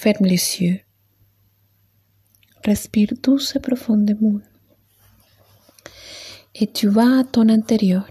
Ferme les yeux. Respire douce et profondément. Et tu vas à ton intérieur.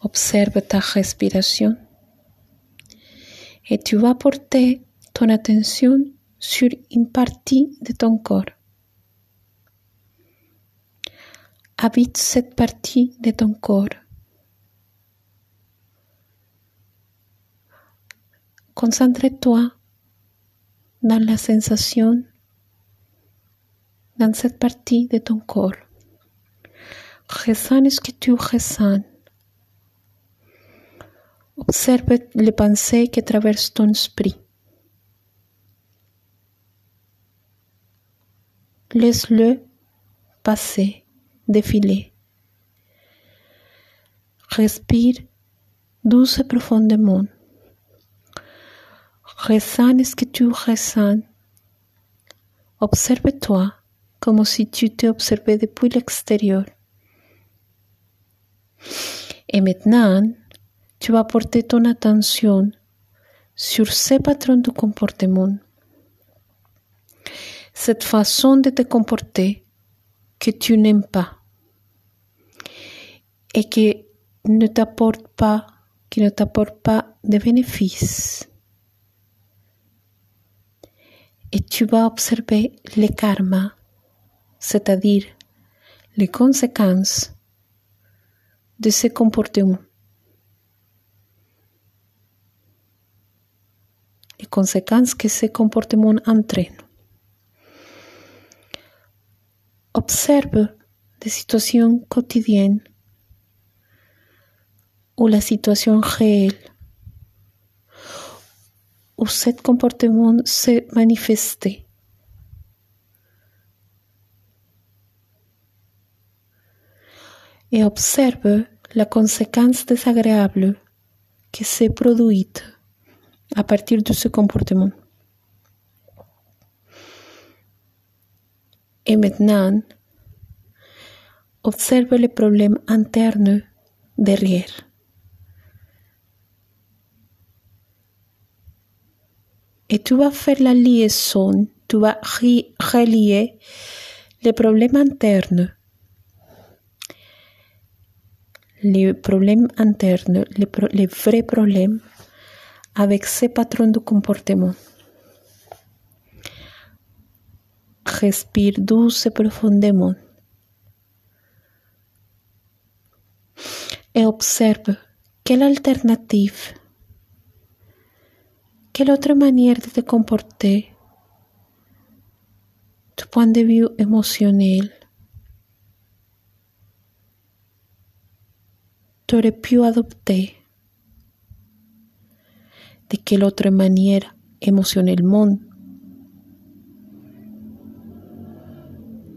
Observe ta respiration. Et tu vas porter ton attention sur une partie de ton corps. Habite cette partie de ton corps. Concentre-toi dans la sensation dans cette partie de ton corps. Ressens ce que tu ressens. Observe les pensées qui traversent ton esprit. Laisse-le passer, défiler. Respire douce et profondément. Ressens ce que tu ressens. Observe-toi comme si tu te observais depuis l'extérieur. Et maintenant, tu vas porter ton attention sur ces patrons de comportement, cette façon de te comporter que tu n'aimes pas et qui ne t'apporte pas, qui ne t'apporte pas de bénéfices. Et tu vas le karma, c'est-à-dire les conséquences de ces comportements. Les conséquences que ces comportements entraînent. Observe des situations quotidiennes ou la situation réelle où ce comportement se manifestait. Et observe la conséquence désagréable qui s'est produite à partir de ce comportement. Et maintenant, observe le problème interne derrière. Et tu vas faire la liaison, tu vas relier les problèmes internes les problèmes internes, les, vrais problèmes avec ces patrons de comportement. Respire douce et profondément. Et observe quelle alternative, quelle autre manière de te comporter du point de vue émotionnel t'aurais pu adopter de quelle autre manière émotionnellement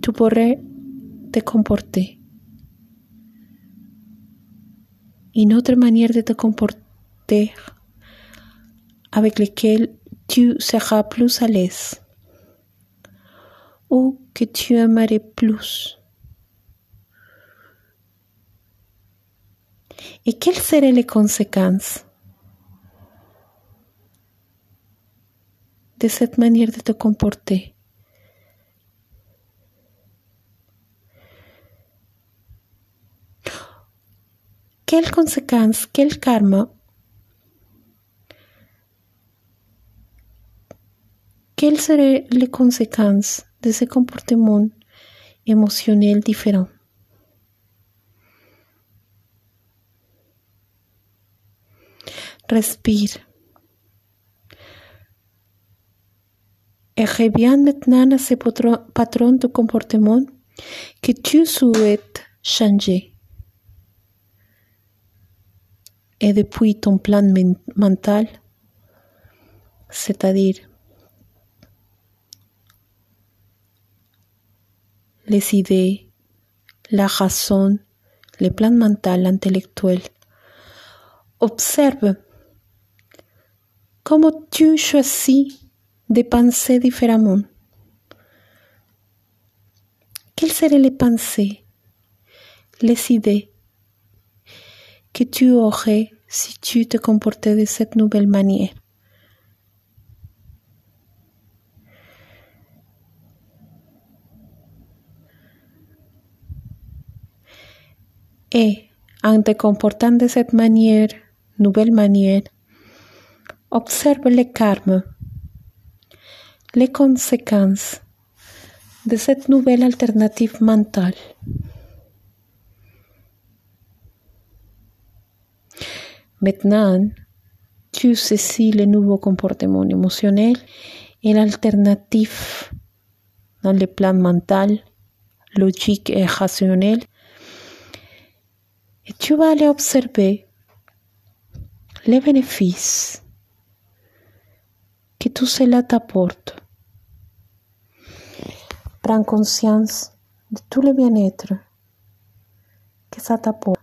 tu pourrais te comporter. Une autre manière de te comporter avec laquelle tu seras plus à l'aise ou que tu aimerais plus. Et quelles seraient les conséquences de cette manière de te comporter? Quelles conséquences, quel karma Quelles seraient les conséquences de ce comportement émotionnel différent Respire. Et reviens maintenant à ce patron de comportement que tu souhaites changer. Et depuis ton plan mental, c'est-à-dire les idées, la raison, le plan mental intellectuel, observe comment tu choisis de penser différemment Quelles seraient les pensées, les idées que tu aurais si tu te comportais de cette nouvelle manière Et en te comportant de cette manière, nouvelle manière, observe le karma, les conséquences de cette nouvelle alternative mentale. Maintenant, tu saisis le nouveau comportement émotionnel et l'alternative dans le plan mental, logique et rationnel. Et tu vas aller observer les bénéfices que tout cela t'apporte. Prends conscience de tout le bien-être que ça t'apporte.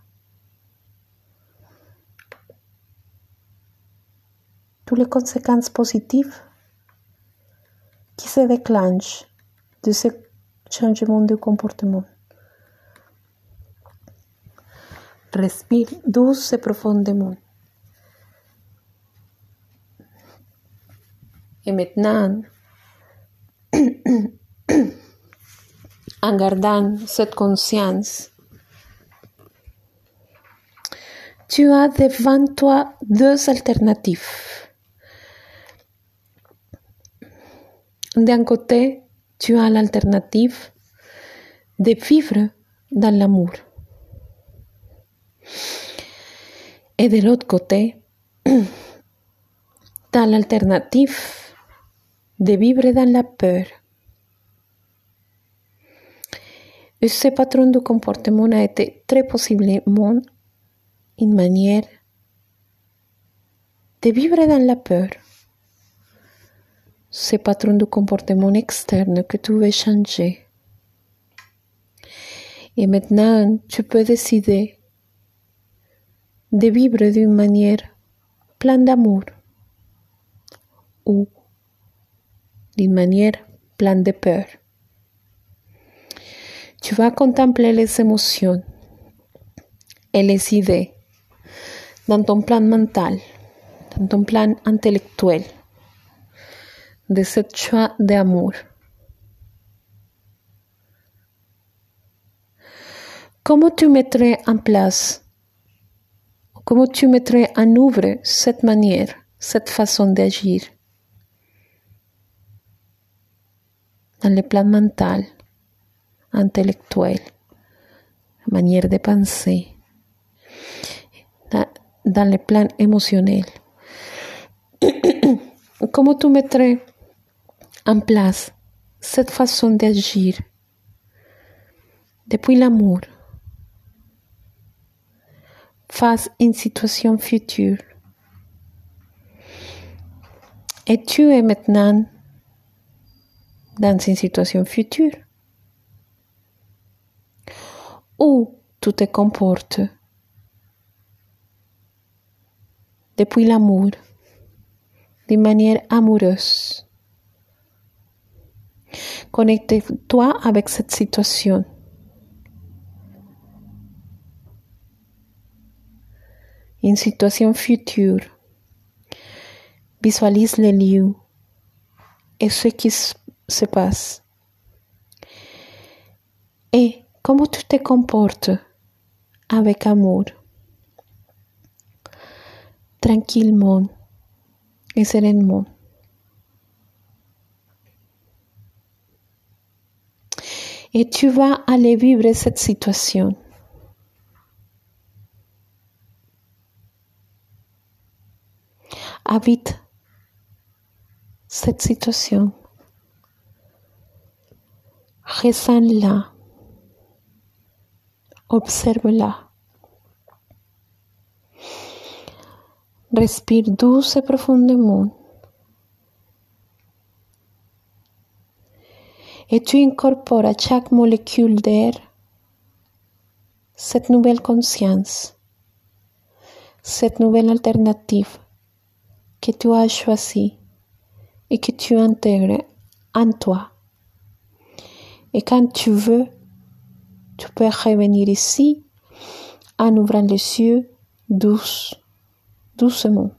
Toutes les conséquences positives qui se déclenchent de ce changement de comportement. Respire douce et profondément. Et maintenant, en gardant cette conscience, tu as devant toi deux alternatives. D'un côté, tu as l'alternative de vivre dans l'amour. Et de l'autre côté, tu as l'alternative de vivre dans la peur. Ce patron de comportement a été très possiblement une manière de vivre dans la peur. Ce patron de comportement externe que tu veux changer. Et maintenant, tu peux décider de vivre d'une manière pleine d'amour ou d'une manière pleine de peur. Tu vas contempler les émotions et les idées dans ton plan mental, dans ton plan intellectuel, de ce choix d'amour. Comment tu mettrais en place, comment tu mettrais en œuvre cette manière, cette façon d'agir? Dans le plan mental, intellectuel, manière de penser, dans le plan émotionnel. Comment tu mettrais en place cette façon d'agir? Depuis l'amour face à une situation future. Et tu es maintenant dans une situation future où tu te comportes depuis l'amour, de manière amoureuse. Connecte-toi avec cette situation. Une situation future. Visualise les lieux et ce qui se passe. Et comment tu te comportes avec amour. Tranquillement et sereinement. Et tu vas aller vivre cette situation. Habite cette situation. Ressens-la. Observe-la. Respire douce et profondément. Et tu incorpores à chaque molécule d'air cette nouvelle conscience, cette nouvelle alternative que tu as choisie et que tu intègres en toi. Et quand tu veux, tu peux revenir ici en ouvrant les yeux douce, doucement.